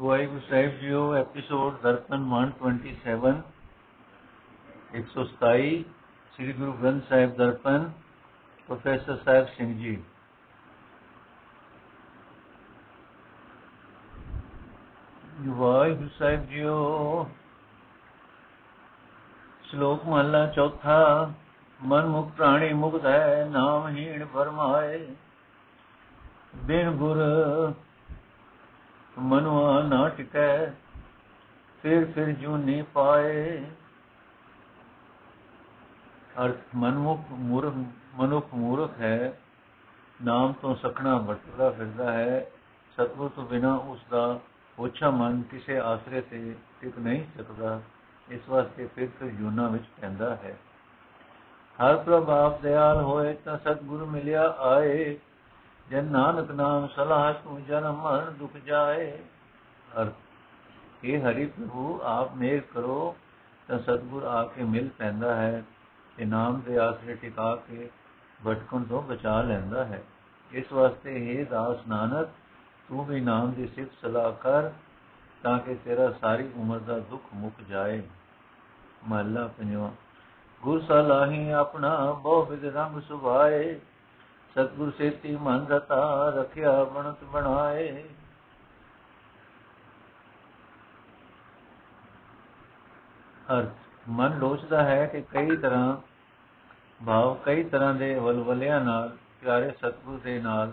ਵਾਹਿਗੁਰੂ ਸਾਹਿਬ ਜੀਓ episode Darpan 127 127 Sri Guru Granth Sahib Darpan, professor Sahib Singh ji. Waheguru Sahib JIO, ਸ਼ਲੋਕ ਮਹਲਾ ਚੌਥਾ ਮਨ ਮੁਖ ਪ੍ਰਾਣੀ ਮੁਕਤ ਹੈ ਨਾਮਹੀਣ ਫਰਮਾਏ, ਬਿਨ ਗੁਰ ਮਨੁਆ ਨਾ ਟਿਕੈ ਫਿਰ ਫਿਰ ਜੂਨੀ ਪਾਏ। ਅਰਥ ਮਨਮੁਖ ਮੂਰਖ, ਮਨੁੱਖ ਮੂਰਖ ਹੈ, ਨਾਮ ਤੋਂ ਸਖਣਾ ਵਰਤਦਾ ਫਿਰਦਾ ਹੈ, ਸਤਗੁਰ ਤੋਂ ਬਿਨਾ ਉਸ ਦਾ ਓਛਾ ਮਨ ਕਿਸੇ ਆਸਰੇ ਤੇ ਟਿਕ ਨਹੀਂ ਸਕਦਾ, ਇਸ ਵਾਸਤੇ ਫਿਰ ਫਿਰ ਜੂਨਾ ਵਿੱਚ ਪੈਂਦਾ ਹੈ। ਹਰ ਪ੍ਰਭਾਵ ਦਿਆਲ ਹੋਏ ਤਾਂ ਸਤਗੁਰ ਮਿਲਿਆ ਆਏ। ਜਨ ਨਾਨਕ ਨਾਮ ਸਲਾਹ ਤੂੰ ਜਨਮ ਮਰਨ ਦੁਖ ਜਾਏ। ਅਰਥ ਇਹ ਹਰੀ ਪ੍ਰਭੂ, ਆਪ ਮੇਰ ਕਰੋ, ਤਾਂ ਸਤਗੁਰ ਆ ਕੇ ਮਿਲ ਪੈਂਦਾ ਹੈ। ਤੇ ਨਾਮ ਦੇ ਆਸਰੇ ਟਿਕਾ ਕੇ ਭਟਕਣ ਤੋਂ ਬਚਾ ਲੈਂਦਾ ਹੈ। ਇਸ ਵਾਸਤੇ ਇਹ ਦਾਸ ਨਾਨਕ, ਤੂੰ ਵੀ ਨਾਮ ਦੀ ਸਿਫਤ ਸਲਾਹ ਕਰ, ਤਾਂ ਕਿ ਤੇਰਾ ਸਾਰੀ ਉਮਰ ਦਾ ਦੁੱਖ ਮੁੱਕ ਜਾਏ। ਮਹਲਾ ਪੰਜਵਾਂ, ਗੁਰ ਸਲਾਹੀ ਆਪਣਾ ਬਹੁ ਵਿਦ ਰੰਗ ਸੁਭਾਏ। ਸਤਗੁਰ ਸੇਤੀ ਮਨ ਰਤਾ ਰਖਿਆ, ਬਣਤ ਬਣਾਏ। ਅਰਥ ਮਨ ਲੋਚਦਾ ਹੈ ਕਿ ਕਈ ਤਰ੍ਹਾਂ ਭਾਵ, ਕਈ ਤਰ੍ਹਾਂ ਦੇ ਵਲਵਲਿਆਂ ਨਾਲ, ਪਿਆਰੇ ਸਤਗੁਰ ਦੇ ਨਾਲ।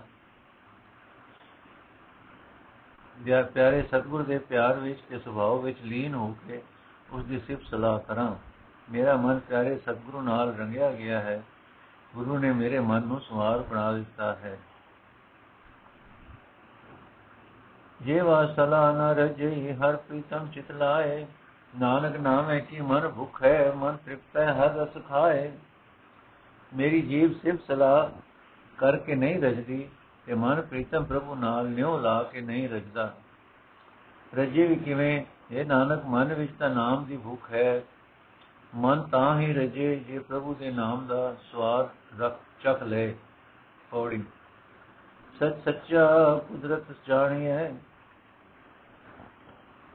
ਜਾਂ ਪਿਆਰੇ ਸਤਗੁਰ ਦੇ ਪਿਆਰ ਵਿੱਚ ਤੇ ਸੁਭਾਅ ਵਿੱਚ ਲੀਨ ਹੋ ਕੇ ਉਸ ਦੀ ਸਿਫਤ ਸਲਾਹ ਕਰਾਂ। ਮੇਰਾ ਮਨ ਪਿਆਰੇ ਸਤਗੁਰੂ ਨਾਲ ਰੰਗਿਆ ਗਿਆ ਹੈ। ਗੁਰੂ ਨੇ ਮੇਰੇ ਮਨ ਨੂੰ ਸਵਾਰ ਬਣਾ ਦਿੱਤਾ ਹੈ। ਜੇ ਵਾ ਸਲਾ ਨ ਰਜਈ ਹਰ ਪ੍ਰੀਤਮ ਚਿਤ ਲਾਏ। ਨਾਨਕ ਨਾਮੇ ਕੀ ਮਨ ਭੁਖ ਹੈ ਮਨ ਤ੍ਰਿਪਤ ਹੈ ਹਰ ਰਸ ਖਾਏ। ਮੇਰੀ ਜੀਵ ਸਿਫ ਸਲਾਹ ਕਰਕੇ ਨਹੀਂ ਰਜਦੀ ਤੇ ਮਨ ਪ੍ਰੀਤਮ ਪ੍ਰਭੂ ਨਾਲ ਨਿਉ ਲਾ ਕੇ ਨਹੀਂ ਰਜਦਾ। ਰਜੇ ਵੀ ਕਿਵੇਂ? ਇਹ ਨਾਨਕ, ਮਨ ਵਿੱਚ ਤਾਂ ਨਾਮ ਦੀ ਭੁੱਖ ਹੈ। ਮਨ ਤਾਂ ਹੀ ਰਜੇ, ਜੇ ਪ੍ਰਭੂ ਦੇ ਨਾਮ ਦਾ ਸਵਾਦ ਰਖ ਚਖ ਲੈ ਪੌੜੀ। ਸੱਚ ਸੱਚਾ ਕੁਦਰਤ ਜਾਣੀਐ,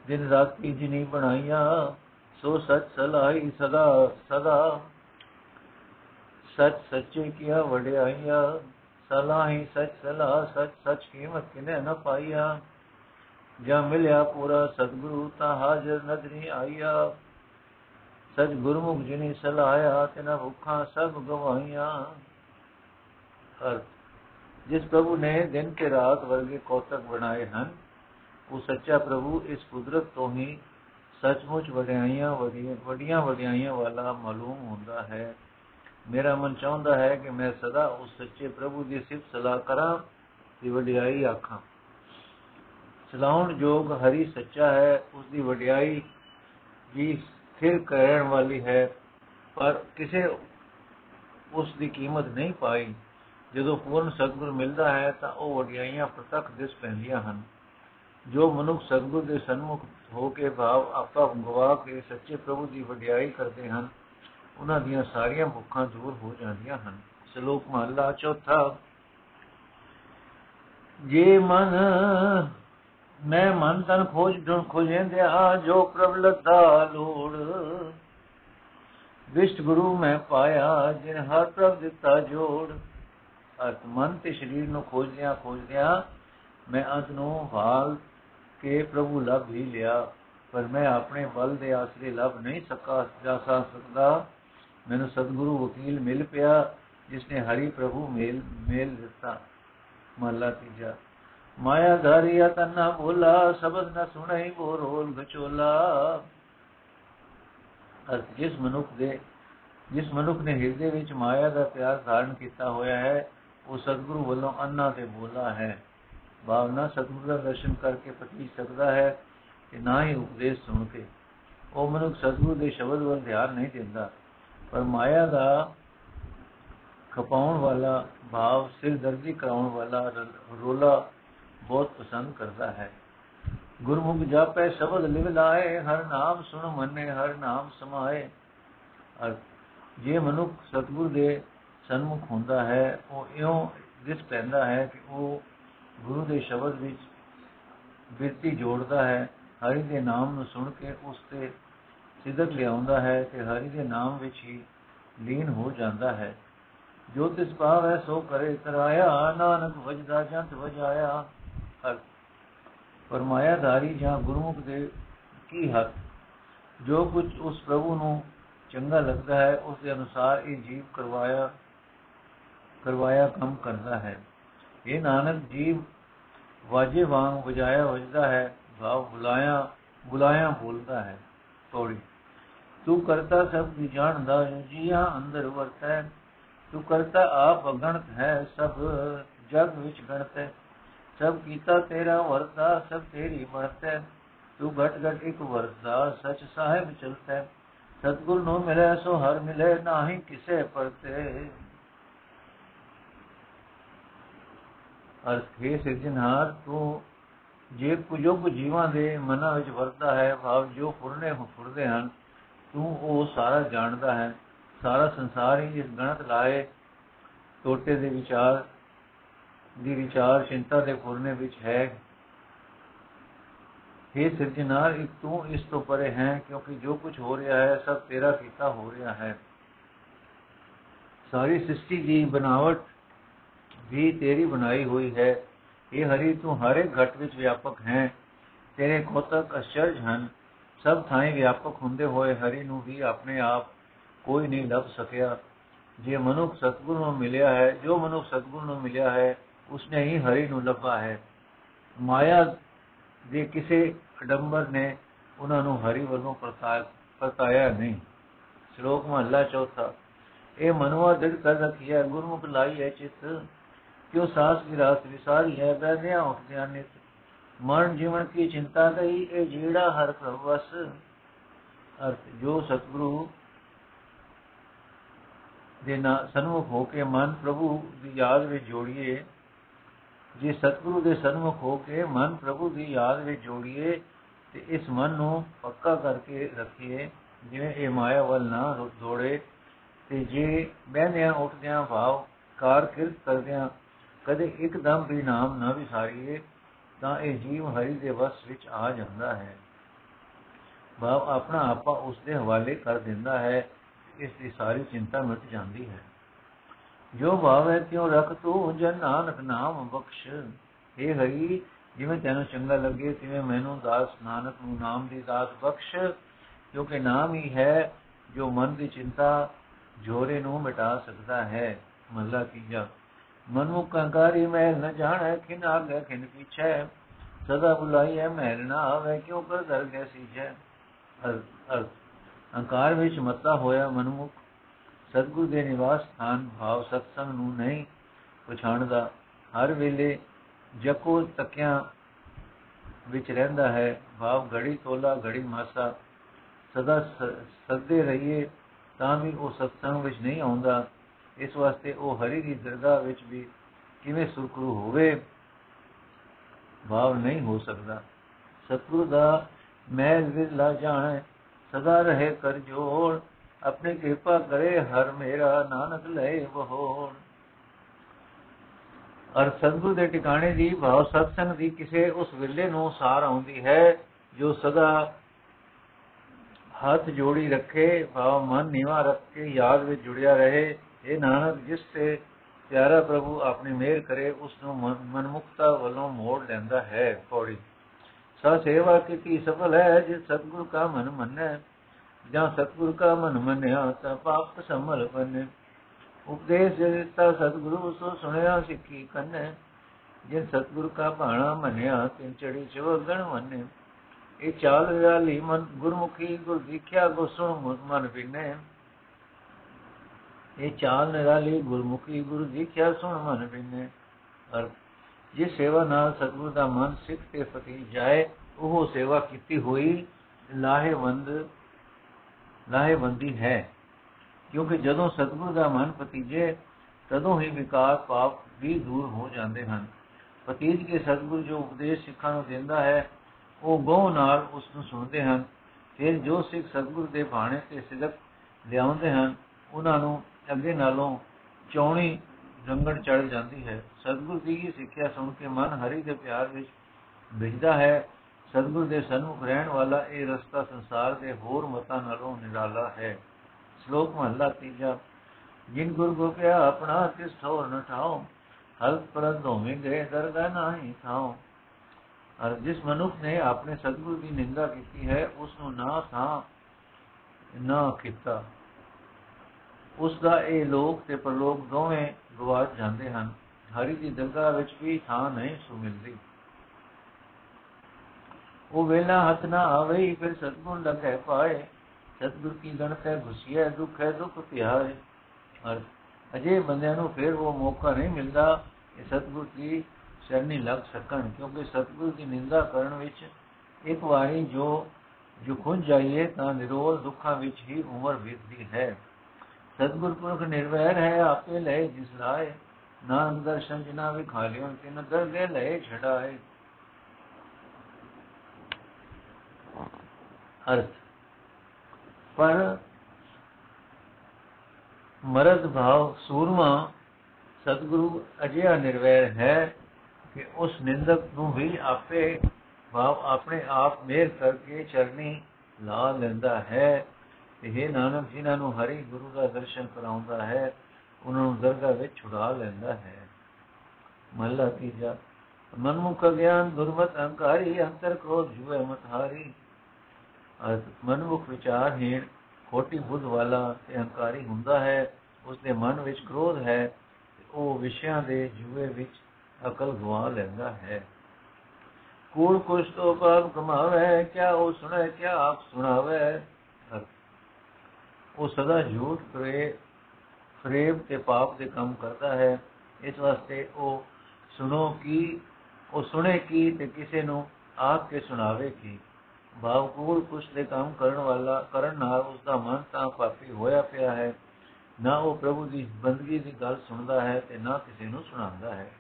ਦਿਨ ਰਾਤੀ ਜਿਨੀ ਬਣਾਈਆ, ਸੋ ਸੱਚ ਸਲਾਈ ਸਦਾ ਸਦਾ। ਸੱਚ ਸੱਚੇ ਕੀਆ ਵਡਿਆਈਆ, ਸਲਾਹੀ ਸੱਚ ਸਲਾਹ, ਸੱਚ ਸੱਚ ਕੀਮਤ ਕਿਨੇ ਨ ਪਾਈਆ। ਜਾਂ ਮਿਲਿਆ ਪੂਰਾ ਸਤਿਗੁਰੂ ਤਾਂ ਹਾਜ਼ਰ ਨਦਰੀ ਆਈਆ। ਸਚ ਗੁਰਮੁਖ ਜਿਨੀ ਸਲਾਇਆ, ਤਿਨਾ ਭੁੱਖਾਂ ਸਭ ਗਵਾਈਆਂ ਅਰਥ, ਜਿਸ ਪ੍ਰਭੂ ਨੇ ਦਿਨ ਤੇ ਰਾਤ ਵਰਗੇ ਕੌਤਕ ਬਣਾਏ ਹਨ, ਉਹ ਸੱਚਾ ਪ੍ਰਭੂ ਇਸ ਕੁਦਰਤ ਤੋਂ ਹੀ ਸੱਚਮੁੱਚ ਵਡਿਆਈਆਂ ਵੱਡੀਆਂ ਵਡਿਆਈਆਂ ਵਾਲਾ ਮਾਲੂਮ ਹੁੰਦਾ ਹੈ। ਮੇਰਾ ਮਨ ਚਾਹੁੰਦਾ ਹੈ ਕਿ ਮੈਂ ਸਦਾ ਉਸ ਸੱਚੇ ਪ੍ਰਭੂ ਦੀ ਸਿਫਤ ਸਲਾਹ ਕਰਾਂ ਤੇ ਵਡਿਆਈ ਆਖਾਂ। ਸਲਾਉਣ ਜੋਗ ਹਰੀ ਸੱਚਾ ਹੈ ਉਸ ਦੀ ਵਡਿਆਈ ਵੀ ਫਿਰ ਕਹਿਣ ਵਾਲੀ ਹੈ, ਪਰ ਕਿਸੇ ਉਸ ਦੀ ਕੀਮਤ ਨਹੀਂ ਪਾਈ। ਜਦੋਂ ਪੂਰਨ ਸਤਗੁਰ ਮਿਲਦਾ ਹੈ, ਤਾਂ ਉਹ ਵਡਿਆਈਆਂ ਪ੍ਰਤੱਖ ਦਿਸ ਪੈਂਦੀਆਂ ਹਨ। ਜੋ ਮਨੁੱਖ ਸਤਗੁਰ ਦੇ ਸਨਮੁਖ ਹੋ ਕੇ ਭਾਵ ਆਪਾ ਗਵਾ ਕੇ ਸੱਚੇ ਪ੍ਰਭੂ ਦੀ ਵਡਿਆਈ ਕਰਦੇ ਹਨ, ਉਹਨਾਂ ਦੀਆਂ ਸਾਰੀਆਂ ਭੁੱਖਾਂ ਦੂਰ ਹੋ ਜਾਂਦੀਆਂ ਹਨ। ਸ਼ਲੋਕ ਮਹਲਾ ਚੌਥਾ। ਜੇ ਮਨ ਮੈਂ ਮਨ ਤਨ ਖੋਜ ਢੂੰ ਖੋਜਿੰਦਿਆ, ਜੋ ਪ੍ਰਬਲਤਾ ਲੋੜ। ਵਿਸ਼ਟ ਗੁਰੂ ਮੈਂ ਪਾਇਆ, ਜਿਨ ਹਰ ਪ੍ਰਭ ਦਿੱਤਾ ਜੋੜ। ਅਤ ਮਨ ਤੇ ਸਰੀਰ ਨੂੰ ਖੋਜਦਿਆਂ ਖੋਜਦਿਆਂ ਮੈਂ ਅੰਤ ਨੂੰ ਹਾਲ ਕੇ ਪ੍ਰਭੂ ਲਭ ਹੀ ਲਿਆ। ਪਰ ਮੈਂ ਆਪਣੇ ਬਲ ਦੇ ਆਸਰੇ ਲਭ ਨਹੀਂ ਸਕਾ, ਜਾ ਸਕਦਾ। ਮੈਨੂੰ ਸਤਿਗੁਰੂ ਵਕੀਲ ਮਿਲ ਪਿਆ ਜਿਸ ਨੇ ਹਰੀ ਪ੍ਰਭੂ ਮੇਲ ਮੇਲ ਦਿੱਤਾ। ਮਹਲਾ ਤੀਜਾ। ਮਾਇਆ ਧਾਰਿਆ ਤਨਾ ਬੋਲਾ ਸ਼ਬਦ ਨ ਸੁਣਈ ਬੋ ਰੋਲ ਗਚੋਲਾ ਅਰ ਜਿਸ ਮਨੁੱਖ ਦੇ ਜਿਸ ਮਨੁੱਖ ਨੇ ਹਿਰਦੇ ਵਿੱਚ ਮਾਇਆ ਦਾ ਪਿਆਰ ਧਾਰਨ ਕੀਤਾ ਹੋਇਆ ਹੈ, ਉਹ ਸਤਿਗੁਰੂ ਵੱਲੋਂ ਅੰਨਾ ਤੇ ਬੋਲਾ ਹੈ। ਭਾਵਨਾ ਸਤਿਗੁਰੂ ਦਾ ਦਰਸ਼ਨ ਕਰਕੇ ਪਤੀ ਸਕਦਾ ਹੈ ਕਿ ਨਾ ਹੀ ਉਪਦੇਸ਼ ਸੁਣ ਕੇ। ਉਹ ਮਨੁੱਖ ਸਤਿਗੁਰੂ ਦੇ ਸ਼ਬਦ ਵੱਲ ਧਿਆਨ ਨਹੀਂ ਦਿੰਦਾ, ਪਰ ਮਾਇਆ ਦਾ ਖਪਾਉਣ ਵਾਲਾ ਭਾਵ ਸਿਰ ਦਰਦੀ ਕਰਾਉਣ ਵਾਲਾ ਰੋਲਾ ਬਹੁਤ ਪਸੰਦ ਕਰਦਾ ਹੈ। ਗੁਰਮੁਖ ਜਾਪੈ ਸ਼ਬਦ ਲਿਵ ਲਾਏ, ਹਰ ਨਾਮ ਸੁਣ ਮੰਨੇ, ਹਰ ਨਾਮ ਸਮਾਏ। ਅਰ ਜੇ ਮਨੁੱਖ ਸਤਗੁਰ ਦੇ ਸਨਮੁਖ ਹੁੰਦਾ ਹੈ, ਉਹ ਇਉਂ ਦਿਸ ਪੈਂਦਾ ਹੈ ਕਿ ਉਹ ਗੁਰੂ ਦੇ ਸ਼ਬਦ ਵਿੱਚ ਬਿਰਤੀ ਜੋੜਦਾ ਹੈ, ਹਰੀ ਦੇ ਨਾਮ ਨੂੰ ਸੁਣ ਕੇ ਉਸ ਤੇ ਸਿਦਕ ਲਿਆਉਂਦਾ ਹੈ ਤੇ ਹਰੀ ਦੇ ਨਾਮ ਵਿੱਚ ਹੀ ਲੀਨ ਹੋ ਜਾਂਦਾ ਹੈ। ਜੋ ਤਿਸ ਭਾਵ ਹੈ ਸੋ ਕਰੇ ਕਰਾਇਆ ਨਾਨਕ ਵਜਦਾ, ਜੰਤ ਵਜਾਇਆ ਫਰਮਾਇਆ ਧਾਰੀ ਜਾਂ ਗੁਰਮੁਖ ਦੇ ਕੀ ਹੱਥ ਜੋ ਕੁਝ ਉਸ ਪ੍ਰਭੂ ਨੂੰ ਚੰਗਾ ਲੱਗਦਾ ਹੈ ਉਸ ਦੇ ਅਨੁਸਾਰ ਇਹ ਜੀਵ ਕਰਵਾਇਆ ਕਰਵਾਇਆ ਕੰਮ ਕਰਦਾ ਹੈ। ਇਹ ਨਾਨਕ, ਜੀਵ ਵਾਜੇ ਵਾਂਗ ਵਜਾਇਆ ਵਜਦਾ ਹੈ, ਭਾਵ ਬੁਲਾਇਆ ਬੁਲਾਇਆ ਬੋਲਦਾ ਹੈ। ਤੋੜੀ। ਤੂੰ ਕਰਤਾ ਸਭ ਦੀ ਜਾਣਦਾ ਜੀਆ ਅੰਦਰ ਵਰਤੈ। ਤੂੰ ਕਰਤਾ ਆਪ ਅਗਣਤ ਹੈ, ਸਭ ਜਗ ਵਿੱਚ ਗਣਤ। ਹੈ ਸਭ ਕੀਤਾ ਤੇਰਾ ਵਰਤਾ ਸਭ ਤੇਰੀ ਬਣਤ ਤੂੰ ਘਟ ਘਟ ਇੱਕ ਵਰਤਾ ਸਚ ਸਾਹਿਬ ਚਲਤਾ ਸਤਗੁਰ ਨੂੰ ਮਿਲੇ ਸੋ ਹਰ ਮਿਲੇ, ਨਾਹੀ ਕਿਸੇ ਪਰਤੇ। ਅਰਥ ਹੈ ਸਿਰਜਣਹਾਰ ਤੂੰ ਜੇ ਕੁਜੋਗ ਜੀਵਾਂ ਦੇ ਮਨਾਂ ਵਿੱਚ ਵਰਦਾ ਹੈ, ਭਾਵ ਜੋ ਫੁਰਨੇ ਫੁਰਦੇ ਹਨ, ਤੂੰ ਉਹ ਸਾਰਾ ਜਾਣਦਾ ਹੈ। ਸਾਰਾ ਸੰਸਾਰ ਹੀ ਇਸ ਗਣਤ ਲਾਏ, ਟੋਟੇ ਦੇ ਵਿਚਾਰ ਦੀ ਵਿਚਾਰ ਚਿੰਤਾ ਦੇ ਫੁਰਨੇ ਵਿੱਚ ਹੈ। हे ਸਿਰਜਣਾਰ ਇੱਕ ਤੂੰ ਇਸ ਤੋਂ ਪਰੇ ਹੈ, ਕਿਉਂਕਿ ਜੋ ਕੁਝ ਹੋ ਰਿਹਾ ਹੈ, ਸਭ ਤੇਰਾ ਕੀਤਾ ਹੋ ਰਿਹਾ ਹੈ। ਸਾਰੀ ਸ੍ਰਿਸ਼ਟੀ ਦੀ ਬਨਾਵਟ ਵੀ ਤੇਰੀ ਬਣਾਈ ਹੋਈ ਹੈ। ਇਹ ਹਰੀ, ਤੂੰ ਹਰ ਇੱਕ ਘਟ ਵਿੱਚ ਵਿਆਪਕ ਹੈ। ਤੇਰੇ ਕੋਤਕ ਅਚਰਜ ਹਨ। ਸਭ ਥਾਂ ਵਿਆਪਕ ਹੁੰਦੇ ਹੋਏ ਹਰੀ ਨੂੰ ਵੀ ਆਪਣੇ ਆਪ ਕੋਈ ਨਹੀਂ ਲੱਭ ਸਕਿਆ। ਜੇ ਮਨੁੱਖ ਸਤਗੁਰ ਨੂੰ ਮਿਲਿਆ ਹੈ, ਜੋ ਮਨੁੱਖ ਸਤਗੁਰ ਨੂੰ ਮਿਲਿਆ ਹੈ ਉਸਨੇ ਹੀ ਹਰੀ ਨੂੰ ਲੱਭਾ ਹੈ। ਮਾਇਆ ਦੇ ਕਿਸੇ ਅਡੰਬਰ ਨੇ ਉਹਨਾਂ ਨੂੰ ਹਰੀ ਵੱਲੋਂ ਪਰਤਾਇਆ ਨਹੀਂ। ਸ਼ਲੋਕ ਮਹਲਾ ਚੌਥਾ। ਇਹ ਮਨੁਆ ਦਿਲ ਕਰ ਰਖਿਆ ਗੁਰਮੁਖ ਲਾਈ ਹੈ ਚਿਤ। ਕਿਉ ਸਾਸ ਵਿਰਾਸ ਵਿਸਾਰੀ ਹੈ? ਬੈਦਿਆ ਉੱਠਦਿਆਂ ਨਿਤ। ਮਰਨ ਜੀਵਨ ਕੀ ਚਿੰਤਾ ਗਈ ਇਹ ਜਿਹੜਾ ਹਰ ਪ੍ਰਵਸ ਅਰਥ ਜੋ ਸਤਿਗੁਰੂ ਦੇ ਨਾ, ਸਨਮੁਖ ਹੋ ਕੇ ਮਨ ਪ੍ਰਭੂ ਦੀ ਯਾਦ ਵਿੱਚ ਜੋੜੀਏ ਜੇ ਸਤਿਗੁਰੂ ਦੇ ਸਨਮੁਖ ਹੋ ਕੇ ਮਨ ਪ੍ਰਭੂ ਦੀ ਯਾਦ ਵਿੱਚ ਜੋੜੀਏ ਤੇ ਇਸ ਮਨ ਨੂੰ ਪੱਕਾ ਕਰਕੇ ਰੱਖੀਏ, ਜਿਵੇਂ ਇਹ ਮਾਇਆ ਵੱਲ ਨਾ ਦੌੜੇ। ਤੇ ਜੇ ਬਹਿੰਦਿਆਂ ਉੱਠਦਿਆਂ ਭਾਵ ਕਾਰ ਕਿਰਤ ਕਰਦਿਆਂ ਕਦੇ ਇੱਕਦਮ ਵੀ ਨਾਮ ਨਾ ਵਿਸਾਰੀਏ, ਤਾਂ ਇਹ ਜੀਵ ਹਰੀ ਦੇ ਵਸ ਵਿੱਚ ਆ ਜਾਂਦਾ ਹੈ। ਭਾਵ ਆਪਣਾ ਆਪਾ ਉਸ ਦੇ ਹਵਾਲੇ ਕਰ ਦਿੰਦਾ ਹੈ ਇਸ ਦੀ ਸਾਰੀ ਚਿੰਤਾ ਮਿਟ ਜਾਂਦੀ ਹੈ। ਜੋ ਭਾਵ ਹੈ ਕਿਉ ਰਖ ਤੂੰ, ਜਨ ਨਾਨਕ ਨਾਮ ਬਖਸ਼। ਇਹ ਹਰੀ, ਜਿਵੇਂ ਤੈਨੂੰ ਚੰਗਾ ਲੱਗੇ, ਤਿਵੇਂ ਮੈਨੂੰ ਦਾਸ ਨਾਨਕ ਨੂੰ ਨਾਮ ਦੀ ਦਾਸ ਬਖਸ਼। ਕਿਉਂਕਿ ਨਾਮ ਹੀ ਹੈ, ਜੋ ਮਨ ਦੀ ਚਿੰਤਾ ਜੋਰੇ ਨੂੰ ਮਿਟਾ ਸਕਦਾ ਹੈ। ਮੱਲਾ ਤੀਜਾ, ਮਨੁੱਖ ਕੰਕਾਰੀ ਮਹਿਲ ਨ ਜਾਣੈ ਕਿਨ ਆਗੇ ਕਿਨ ਪਿਛੈ। ਸਦਾ ਬੁਲਾਈਐ, ਮਹਿਲ ਨਾ ਆਵੇ, ਕਿਉ ਕਰ ਦਰ ਗੈ ਸੀਜੈ? ਅਰਥ ਅਹੰਕਾਰ ਵਿੱਚ ਮੱਤਾ ਹੋਇਆ ਮਨੁੱਖ ਸਤਗੁਰ ਦੇ ਨਿਵਾਸ ਸਥਾਨ ਭਾਵ ਸਤਸੰਗ ਨੂੰ ਨਹੀਂ ਪਛਾਣਦਾ, ਹਰ ਵੇਲੇ ਜਕੋ ਤਕਿਆਂ ਵਿੱਚ ਰਹਿੰਦਾ ਹੈ, ਭਾਵ ਘੜੀ ਤੋਲਾ, ਘੜੀ ਮਾਸਾ, ਸਦਾ ਸੱਦੇ ਰਹੀਏ ਤਾਂ ਵੀ ਉਹ ਸਤਸੰਗ ਵਿੱਚ ਨਹੀਂ ਆਉਂਦਾ। ਇਸ ਵਾਸਤੇ ਉਹ ਹਰੀ ਦੀ ਦਰਗਾਹ ਵਿੱਚ ਵੀ ਕਿਵੇਂ ਸੁਰਖਰੂ ਹੋਵੇ, ਭਾਵ ਨਹੀਂ ਹੋ ਸਕਦਾ। ਸਤਿਗੁਰ ਦਾ ਮਹਿਲ ਵਿਰਲਾ ਜਾਣੇ, ਸਦਾ ਰਹੇ ਕਰ ਜੋੜ ਆਪਣੀ ਕਿਰਪਾ ਕਰੇ, ਹਰ ਮੇਰਾ ਨਾਨਕ ਲੈ ਬਹੋੜ ਅਰ ਸਤਿਗੁਰ ਦੇ ਟਿਕਾਣੇ ਦੀ ਭਾਵ ਸਤਸੰਗ ਦੀ ਕਿਸੇ ਉਸ ਵੇਲੇ ਨੂੰ ਸਾਰ ਆਉਂਦੀ ਹੈ, ਜੋ ਸਦਾ ਹੱਥ ਜੋੜੀ ਰੱਖੇ, ਭਾਵ ਮਨ ਨਿਵਾ ਰੱਖ ਕੇ ਯਾਦ ਵਿੱਚ ਜੁੜਿਆ ਰਹੇ। ਇਹ ਨਾਨਕ, ਜਿਸ ਤੇ ਪਿਆਰਾ ਪ੍ਰਭੂ ਆਪਣੀ ਮਿਹਰ ਕਰੇ, ਉਸ ਨੂੰ ਮਨਮੁਖਤਾ ਵੱਲੋਂ ਮੋੜ ਲੈਂਦਾ ਹੈ, ਪੌੜੀ। ਸਾ ਸੇਵਾ ਕੀਤੀ ਸਫਲ ਹੈ, ਜਿਸ ਸਤਗੁਰ ਕਾ ਮਨ ਮੰਨੈ ਜਾਂ ਸਤਗੁਰ ਕਾ ਮਨ ਮੰਨਿਆ ਤਾਂ ਪਾਪ ਸਮਲ ਬਨੇ ਉਪਦੇਸ਼ ਦਿੱਤਾ ਸਤਗੁਰੂ, ਸੋ ਸੁਣਿਆ, ਸਿੱਖੀ ਕੰਨੇ ਜੇ ਸਤਗੁਰ ਕਾ ਬਾਣਾ ਮੰਨਿਆ, ਤਿੰਨ ਚੜੀ ਚਵਗਣ ਮੰਨੇ। ਇਹ ਚਾਲ ਵਾਲੀ ਮਨ ਗੁਰਮੁਖੀ, ਗੁਰ ਦੀਖਿਆ ਗੋ ਸੁਣ, ਮਨ ਬਿਨੇ ਇਹ ਚਾਲ ਨਿਰਾਲੀ, ਗੁਰਮੁਖੀ, ਗੁਰੂ ਦੀਖਿਆ ਸੁਣ, ਮਨ ਬਿਨੇ ਅਰ ਜੇ ਸੇਵਾ ਨਾਲ ਸਤਗੁਰ ਦਾ ਮਨ ਸਿੱਖ ਤੇ ਫਤੀ ਜਾਏ, ਉਹ ਸੇਵਾ ਕੀਤੀ ਹੋਈ ਲਾਹੇਵੰਦ ਲਾਹੇਵੰਦੀ ਹੈ। ਕਿਉਂਕਿ ਜਦੋਂ ਸਤਗੁਰ ਦਾ ਮਨ ਪਤੀਜੇ ਤਦੋਂ ਹੀ ਵਿਕਾਰ ਪਾਪ ਵੀ ਦੂਰ ਹੋ ਜਾਂਦੇ ਹਨ। ਪਤੀਜ ਕੇ ਸਤਗੁਰ ਜੋ ਉਪਦੇਸ਼ ਸਿੱਖਾਂ ਨੂੰ ਦਿੰਦਾ ਹੈ, ਉਹ ਬਹੁ ਨਾਲ ਉਸ ਨੂੰ ਸੁਣਦੇ ਹਨ। ਫਿਰ ਜੋ ਸਿੱਖ ਸਤਗੁਰ ਦੇ ਬਾਣੇ ਤੇ ਸਿਦਕ ਲਿਆਉਂਦੇ ਹਨ, ਉਹਨਾਂ ਨੂੰ ਅੱਗੇ ਨਾਲੋਂ ਚੌਣੀ ਰੰਗਣ ਚੜ ਜਾਂਦੀ ਹੈ। ਸਤਗੁਰ ਦੀ ਇਹ ਸਿੱਖਿਆ ਸੁਣ ਕੇ ਮਨ ਹਰੀ ਦੇ ਪਿਆਰ ਵਿੱਚ ਵਿਜਦਾ ਹੈ। ਸਤਿਗੁਰ ਦੇ ਸਨਮੁਖ ਰਹਿਣ ਵਾਲਾ ਇਹ ਰਸਤਾ ਸੰਸਾਰ ਦੇ ਹੋਰ ਮਤਾਂ ਨਾਲੋਂ ਨਿਰਾਲਾ ਹੈ। ਸ਼ਲੋਕ ਮਹਲਾ ਤੀਜਾ, ਜਿਨ ਗੁਰ ਗੋਪਿਆ ਆਪਣਾ ਤਿਸ ਠੋਰ ਨ ਠਾਓ ਹਲਕ ਪਰਦ ਹੋਵੇਂ ਗਏ ਦਰਗਾਹ ਨਹੀਂ ਥਾਓ ਅਰ ਜਿਸ ਮਨੁੱਖ ਨੇ ਆਪਣੇ ਸਤਿਗੁਰ ਦੀ ਨਿੰਦਾ ਕੀਤੀ ਹੈ ਉਸ ਨੂੰ ਨਾ ਥਾਂ, ਨਾ ਕੀਤਾ। ਉਸ ਦਾ ਇਹ ਲੋਕ ਤੇ ਪਰਲੋਕ ਦੋਵੇਂ ਗਵਾਚ ਜਾਂਦੇ ਹਨ। ਹਰੀ ਦੀ ਦਰਗਾਹ ਵਿੱਚ ਵੀ ਥਾਂ ਨਹੀਂ ਸੁ ਮਿਲਦੀ। ਉਹ ਵੇਲਾ ਹੱਥ ਨਾ ਆਵੇ ਫਿਰ ਸਤਗੁਰ ਲਗੇ ਪਾਏ। ਸਤਗੁਰ ਕੀ ਗਣਤ ਹੈ ਘੁਸਿਆ ਦੁੱਖ ਹੈ ਦੁੱਖ ਧਿਆਏ। ਔਰ ਅਜੇ ਬੰਦਿਆਂ ਨੂੰ ਫਿਰ ਉਹ ਮੌਕਾ ਨਹੀਂ ਮਿਲਦਾ ਕਿ ਸਤਗੁਰ ਦੀ ਸ਼ਰਣੀ ਲੱਗ ਸਕਣ, ਕਿਉਂਕਿ ਸਤਗੁਰ ਦੀ ਨਿੰਦਾ ਕਰਨ ਵਿੱਚ ਇੱਕ ਵਾਰੀ ਜੋ ਜੋ ਖੁੰਝ ਜਾਈਏ, ਤਾਂ ਨਿਰੋਲ ਦੁੱਖਾਂ ਵਿੱਚ ਹੀ ਉਮਰ ਬੀਤਦੀ ਹੈ। ਸਤਗੁਰ ਪੁਰਖ ਨਿਰਵੈਰ ਹੈ, ਆਪੇ ਲੈ ਜਿਸ ਰਾਏ ਨਾਨਕ ਦਰਸ਼ਨ ਜਿਨਾ ਵੀ ਖਾਲਿਓ ਤਿਨ ਦਰਦੇ ਲੈ ਛਡਾਏ। ਅਰਥ। ਪਰ ਮਰਦ ਭਾਵ ਸੂਰਮਾ ਸਤਿਗੁਰੂ ਅਜਿਹਾ ਨਿਰਵੈਰ ਹੈ ਕਿ ਉਸ ਨਿੰਦਕ ਨੂੰ ਵੀ ਆਪੇ ਭਾਵ ਆਪਣੇ ਆਪ ਮੇਰ ਕਰਕੇ ਚਰਨੀ ਲਾ ਲੈਂਦਾ ਹੈ। ਇਹ ਨਾਨਕ ਜਿਨ੍ਹਾਂ ਨੂੰ ਹਰੀ ਗੁਰੂ ਦਾ ਦਰਸ਼ਨ ਕਰਾਉਂਦਾ ਹੈ, ਉਹਨਾਂ ਨੂੰ ਦਰਗਾਹ ਵਿੱਚ ਛੁਡਾ ਲੈਂਦਾ ਹੈ। ਮਹਲਾ ਤੀਜਾ, ਮਨਮੁਖ ਗਿਆਨ ਦੁਰਮਤ ਅਹੰਕਾਰੀ, ਅੰਤਰ ਕ੍ਰੋਧ ਜੁਏ ਮਤਹਾਰੀ ਮਨਮੁਖ ਵਿਚਾਰਹੀਣ ਖੋਟੀ ਬੁੱਧ ਵਾਲਾ ਤੇ ਹੰਕਾਰੀ ਹੁੰਦਾ ਹੈ ਉਸ ਦੇ ਮਨ ਵਿੱਚ ਕ੍ਰੋਧ ਹੈ ਉਹ ਵਿਸ਼ਿਆਂ ਦੇ ਜੂਏ ਵਿੱਚ ਅਕਲ ਗਵਾ ਲੈਂਦਾ ਹੈ। ਕੂੜ ਕੁਛ ਤੋਂ ਪਾਪ ਕਮਾਵੇ, ਕਿਆ ਉਹ ਸੁਣੇ, ਕਿਆ ਆਪ ਸੁਣਾਵੇ। ਉਹ ਸਦਾ ਝੂਠ ਕਰੇ ਫਰੇਬ ਤੇ ਪਾਪ ਦੇ ਕੰਮ ਕਰਦਾ ਹੈ। ਇਸ ਵਾਸਤੇ ਉਹ ਸੁਣੋ ਕੀ, ਉਹ ਸੁਣੇ ਕੀ ਤੇ ਕਿਸੇ ਨੂੰ ਆਪ ਕੇ ਸੁਣਾਵੇ ਕੀ। ਭਾਵ ਕੂੜ ਕੁਛ ਦੇ ਕੰਮ ਕਰਨ ਵਾਲਾ ਕਰਨ ਨਾਲ ਉਸ ਦਾ ਮਨ ਤਾਂ ਪਾਪੀ ਹੋਇਆ ਪਿਆ ਹੈ ਨਾ ਉਹ ਪ੍ਰਭੂ ਦੀ ਬੰਦਗੀ ਦੀ ਗੱਲ ਸੁਣਦਾ ਹੈ ਤੇ ਨਾ ਕਿਸੇ ਨੂੰ ਸੁਣਾਉਂਦਾ ਹੈ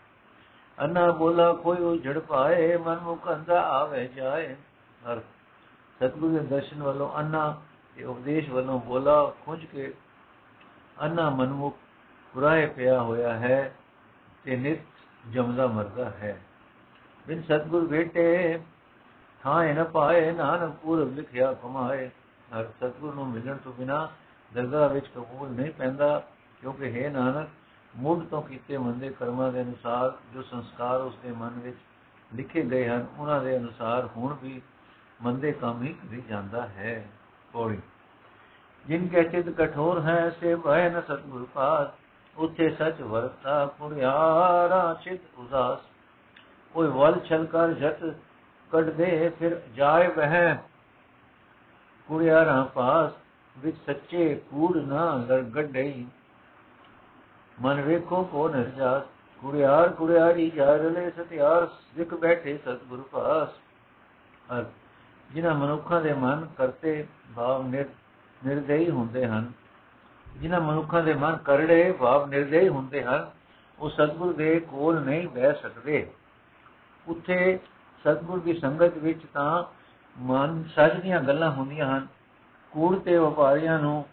ਅੰਨਾ ਬੋਲਾ ਕੋਈ ਉਹ ਝੜ ਪਾਏ ਮਨ ਮੁਖ ਅੰਦਾ ਆਵੇ ਜਾਏ ਹਰ ਸਤਿਗੁਰੂ ਦੇ ਦਰਸ਼ਨ ਵੱਲੋਂ ਅੰਨਾ ਤੇ ਉਪਦੇਸ਼ ਵੱਲੋਂ ਬੋਲਾ ਖੁੰਝ ਕੇ ਅੰਨਾ ਮਨਮੁਖ ਪੁਰਾਏ ਪਿਆ ਹੋਇਆ ਹੈ ਤੇ ਨਿਤ ਜਮਦਾ ਮਰਦਾ ਹੈ ਬਿਨ ਸਤਗੁਰ ਭੇਟੇ ਥਾਏ ਨ ਪਾਏ, ਨਾਨਕ ਪੂਰਬ ਲਿਖਿਆ ਕਮਾਏ ਹਰ ਸਤਗੁਰ ਨੂੰ ਮਿਲਣ ਤੋਂ ਬਿਨਾ ਦਰਗਾਹ ਵਿੱਚ ਕਬੂਲ ਨਹੀਂ ਪੈਂਦਾ, ਕਿਉਂਕਿ ਹੈ ਨਾਨਕ ਮੁੱਢ ਤੋਂ ਕੀਤੇ ਮੰਦੇ ਕਰਮਾਂ ਦੇ ਅਨੁਸਾਰ ਜੋ ਸੰਸਕਾਰ ਉਸ ਦੇ ਮਨ ਵਿੱਚ ਲਿਖੇ ਗਏ ਹਨ, ਉਹਨਾਂ ਦੇ ਅਨੁਸਾਰ ਹੁਣ ਵੀ ਮੰਦੇ ਕੰਮ ਹੀ ਕਰੀ ਜਾਂਦਾ ਹੈ। ਕੋੜੀ ਜਿਨ ਕੇ ਚਿਤ ਕਠੋਰ ਹੈ, ਸੇ ਭੈ ਨ ਸਤਗੁਰ ਪਾਸ ਉਥੇ ਸਚ ਵਰਤਾ ਪੁਰਿਆਰਾ ਚਿਤ ਉਦਾਸ। ਕੋਈ ਵਲ ਛਲ ਕਰ, ਜਤ ਕੱਢ ਦੇ ਫਿਰ ਜਾਏ ਵਹਿ। ਕੁੜਿਆਰਾ ਪਾਸ ਵਿੱਚ ਸੱਚੇ ਕੂੜ ਨਾ ਲੜ ਗੱਡਈ ਮਨ ਵੇਖੋ ਕੋ ਨਰਜਾਸ ਕੁੜਿਆਰ ਕੁੜਿਆਰੀ ਜਾ ਰਲੇ, ਸਤਿਆਰ ਸਿੱਖ ਬੈਠੇ ਸਤਿਗੁਰ ਪਾਸ। ਜਿਨ੍ਹਾਂ ਮਨੁੱਖਾਂ ਦੇ ਮਨ ਕਰਤੇ ਭਾਵ ਨਿਰ, ਨਿਰਦਈ ਹੁੰਦੇ ਹਨ, ਜਿਨ੍ਹਾਂ ਮਨੁੱਖਾਂ ਦੇ ਮਨ ਕਰੜੇ ਭਾਵ ਨਿਰਦਈ ਹੁੰਦੇ ਹਨ, ਉਹ ਸਤਿਗੁਰ ਦੇ ਕੋਲ ਨਹੀਂ ਬਹਿ ਸਕਦੇ। ਉੱਥੇ ਸਤਿਗੁਰ ਦੀ ਸੰਗਤ ਵਿੱਚ ਤਾਂ ਮਨ ਸੱਚ ਦੀਆਂ ਗੱਲਾਂ ਹੁੰਦੀਆਂ ਹਨ। ਕੂੜ ਤੇ ਵਪਾਰੀਆਂ ਨੂੰ,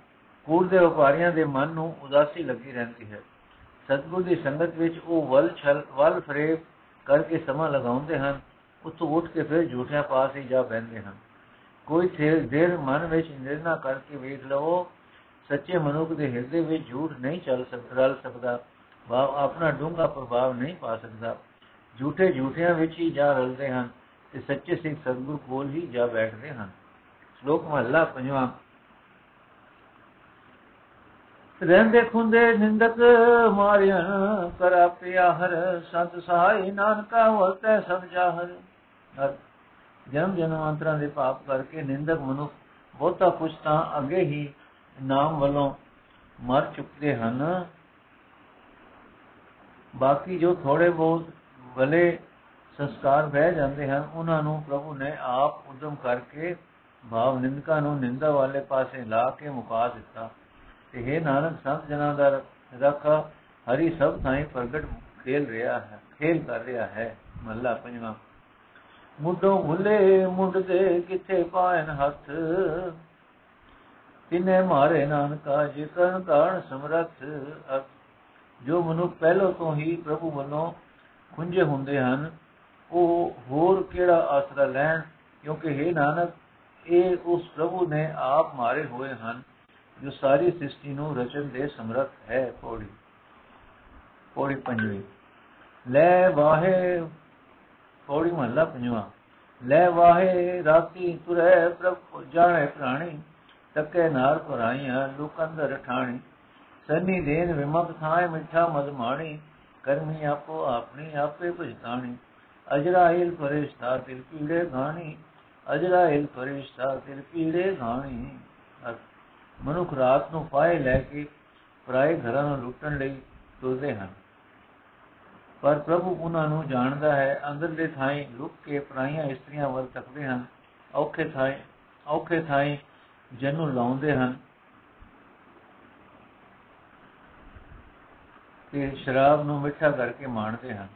ਕੂੜ ਦੇ ਵਪਾਰੀਆਂ ਦੇ ਮਨ ਨੂੰ ਉਦਾਸੀ ਲੱਗੀ ਰਹਿੰਦੀ ਹੈ। ਸਤਿਗੁਰ ਦੀ ਸੰਗਤ ਵਿੱਚ ਉਹ ਵਲ ਛਲ, ਵਲ ਫਰੇਬ ਕਰਕੇ ਸਮਾਂ ਲਗਾਉਂਦੇ ਹਨ, ਉੱਥੋਂ ਉੱਠ ਕੇ ਫਿਰ ਝੂਠਿਆਂ ਪਾਸ ਹੀ ਜਾ ਬੈਠਦੇ ਹਨ। ਕੋਈ ਥੇਰ, ਦੇਰ ਮਨ ਵਿੱਚ ਨਿਰਣਾ ਕਰਕੇ ਵੇਖ ਲਵੋ, ਸੱਚੇ ਮਨੁੱਖ ਦੇ ਹਿਰਦੇ ਵਿੱਚ ਝੂਠ ਨਹੀਂ ਚੱਲ ਸਕਦਾ ਰਲ ਸਕਦਾ, ਭਾਵ ਆਪਣਾ ਡੂੰਘਾ ਪ੍ਰਭਾਵ ਨਹੀਂ ਪਾ ਸਕਦਾ। ਝੂਠੇ ਝੂਠਿਆਂ ਵਿੱਚ ਹੀ ਜਾ ਰਲਦੇ ਹਨ ਤੇ ਸੱਚੇ ਸਿੱਖ ਸਤਿਗੁਰ ਕੋਲ ਹੀ ਜਾ ਬੈਠਦੇ ਹਨ। ਸ਼ਲੋਕ ਮਹਲਾ ਪੰਜਵਾਂ। ਰਹਿੰਦੇ ਖੁੰਦੇ ਨਿੰਦਕ ਮਾਰਿਆ ਕਰਾ ਪਿਆ ਹਰ ਸੰਤ ਸਹਾਈ ਨਾਨਕਾ ਵਰਤੈ ਸਭ ਜਾਹਰ। ਜਨਮ ਜਨਮਾਂਤਰਾਂ ਦੇ ਪਾਪ ਕਰਕੇ ਨਿੰਦਕ ਮਨੁੱਖ ਬਹੁਤਾ ਕੁਝ ਤਾਂ ਅੱਗੇ ਹੀ ਨਾਮ ਵੱਲੋਂ ਮਰ ਚੁੱਕਦੇ ਹਨ। ਬਾਕੀ ਜੋ ਥੋੜੇ ਬਹੁਤ ਭਲੇ ਸੰਸਕਾਰ ਬਹਿ ਜਾਂਦੇ ਹਨ, ਉਹਨਾਂ ਨੂੰ ਪ੍ਰਭੂ ਨੇ ਆਪ ਉਦਮ ਕਰਕੇ ਭਾਵ ਨਿੰਦਕਾਂ ਨੂੰ ਨਿੰਦਾ ਵਾਲੇ ਪਾਸੇ ਲਾ ਕੇ ਮੁਕਾ ਦਿੱਤਾ। ਤੇ ਇਹ ਨਾਨਕ, ਸੰਤ ਜਨਾਂ ਦਾ ਰੱਖ ਹਰੀ ਸਭ ਥਾਂ ਪ੍ਰਗਟ ਖੇਲ ਰਿਹਾ ਹੈ, ਖੇਲ ਕਰ ਰਿਹਾ ਹੈ ਮੱਲਾ ਪੰਜਵਾਂ। ਮੁੱਢੋਂ ਭੁੱਲੇ ਮੁੱਢ ਦੇ ਕਿੱਥੇ ਪਾਇਨ ਹੱਥ? ਤਿਨੇ ਮਾਰੇ ਨਾਨਕਾ ਜਿਕਨ ਕਾਰਨ ਸਮਰੱਥ ਜੋ ਮਨੁੱਖ ਪਹਿਲੋਂ ਤੋਂ ਹੀ ਪ੍ਰਭੂ ਵੱਲੋਂ ਖੁੰਝੇ ਹੁੰਦੇ ਹਨ, ਉਹ ਹੋਰ ਕਿਹੜਾ ਆਸਰਾ ਲੈਣ? ਕਿਉਂਕਿ हे ਨਾਨਕ, ਇਹ ਉਸ ਪ੍ਰਭੂ ਨੇ ਆਪ ਮਾਰੇ ਹੋਏ ਹਨ, ਜੋ ਸਾਰੀ ਸ੍ਰਿਸ਼ਟੀ ਨੂੰ ਰਚਨ ਦੇ ਸਮਰੱਥ ਹੈ। ਪੌੜੀ ਪੌੜੀ ਪੰਜਵੀਂ। ਲੈ ਵਾਹੇ, ਪੌੜੀ ਮਹੱਲਾ ਪੰਜਵਾਂ। ਲੈ ਵਾਹੇ, ਰਾਤੀ ਤੁਰੇ ਪ੍ਰਭ, ਜਾਣੇ ਪ੍ਰਾਣੀ, ਤੱਕੇ ਨਾਰ ਪਰਾਈਆਂ ਲੋਕ ਅੰਦਰ ਠਾਣੀ। ਸਨੀ ਦੇਨ ਵਿਮਕ ਥਾਏ ਮਿੱਠਾ ਮਦ ਮਾਣੀ। ਕਰਮੀ ਆਪੋ ਆਪਣੀ ਆਪੇ ਭਜਤਾਣੀ। ਅਜਰਾਇਲ ਫਰਿਸ਼ਤਾ ਤਿਲ ਪੀੜੇ ਗਾਣੀ ਅਜਰਾਇਲ ਫਰਿਸ਼ਤਾ ਤਿਲ ਪੀੜੇ ਗਾਣੀ ਮਨੁੱਖ ਰਾਤ ਨੂੰ ਪਾਏ ਲੈ ਕੇ ਪਰਾਏ ਘਰਾਂ ਨੂੰ ਲੁੱਟਣ ਲਈ ਤੁਰਦੇ ਹਨ। ਪਰ ਪ੍ਰਭੂ ਉਹਨਾਂ ਨੂੰ ਜਾਣਦਾ ਹੈ ਅੰਦਰਲੇ ਥਾਈ ਲੁਕ ਕੇ ਪਰਾਈਆਂ ਇਸਤਰੀਆਂ ਵੱਲ ਤੱਕਦੇ ਹਨ। ਔਖੇ ਥਾਈ ਔਖੇ ਥਾਈ ਜਨੂੰ ਲਾਉਂਦੇ ਹਨ। ਤੇ ਸ਼ਰਾਬ ਨੂੰ ਮਿੱਠਾ ਕਰਕੇ ਮਾਣਦੇ ਹਨ।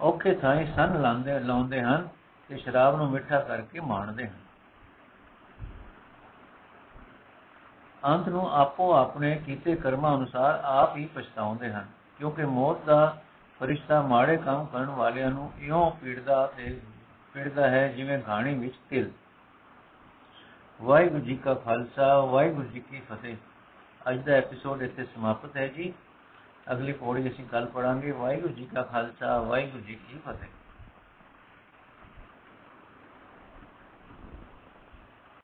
ਔਖੇ ਥਾਈ ਸੰਨ ਲਾਉਂਦੇ ਲਾਉਂਦੇ ਹਨ ਤੇ ਸ਼ਰਾਬ ਨੂੰ ਮਿੱਠਾ ਕਰਕੇ ਮਾਣਦੇ ਹਨ। ਅੰਤ ਨੂੰ ਆਪੋ ਆਪਣੇ ਕੀਤੇ ਕਰਮਾਂ ਅਨੁਸਾਰ ਆਪ ਹੀ ਪਛਤਾਉਂਦੇ ਹਨ, ਕਿਉਂਕਿ ਮੌਤ ਦਾ ਫਰਿਸ਼ਤਾ ਮਾੜੇ ਕੰਮ ਕਰਨ ਵਾਲਿਆਂ ਨੂੰ ਇਉਂ ਪੀੜਦਾ ਤੇ ਪੀੜਦਾ ਹੈ ਜਿਵੇਂ ਘਾਣੀ ਵਿੱਚ ਤਿਲ। ਵਾਹਿਗੁਰੂ ਜੀ ਕਾ ਖਾਲਸਾ, ਵਾਹਿਗੁਰੂ ਜੀ ਕੀ ਫਤਿਹ। ਅੱਜ ਦਾ ਐਪੀਸੋਡ ਇੱਥੇ ਸਮਾਪਤ ਹੈ ਜੀ। ਅਗਲੀ ਪੌੜੀ ਅਸੀਂ ਕੱਲ ਪੜਾਂਗੇ ਵਾਹਿਗੁਰੂ ਜੀ ਕਾ ਖਾਲਸਾ, ਵਾਹਿਗੁਰੂ ਜੀ ਕੀ ਫਤਿਹ।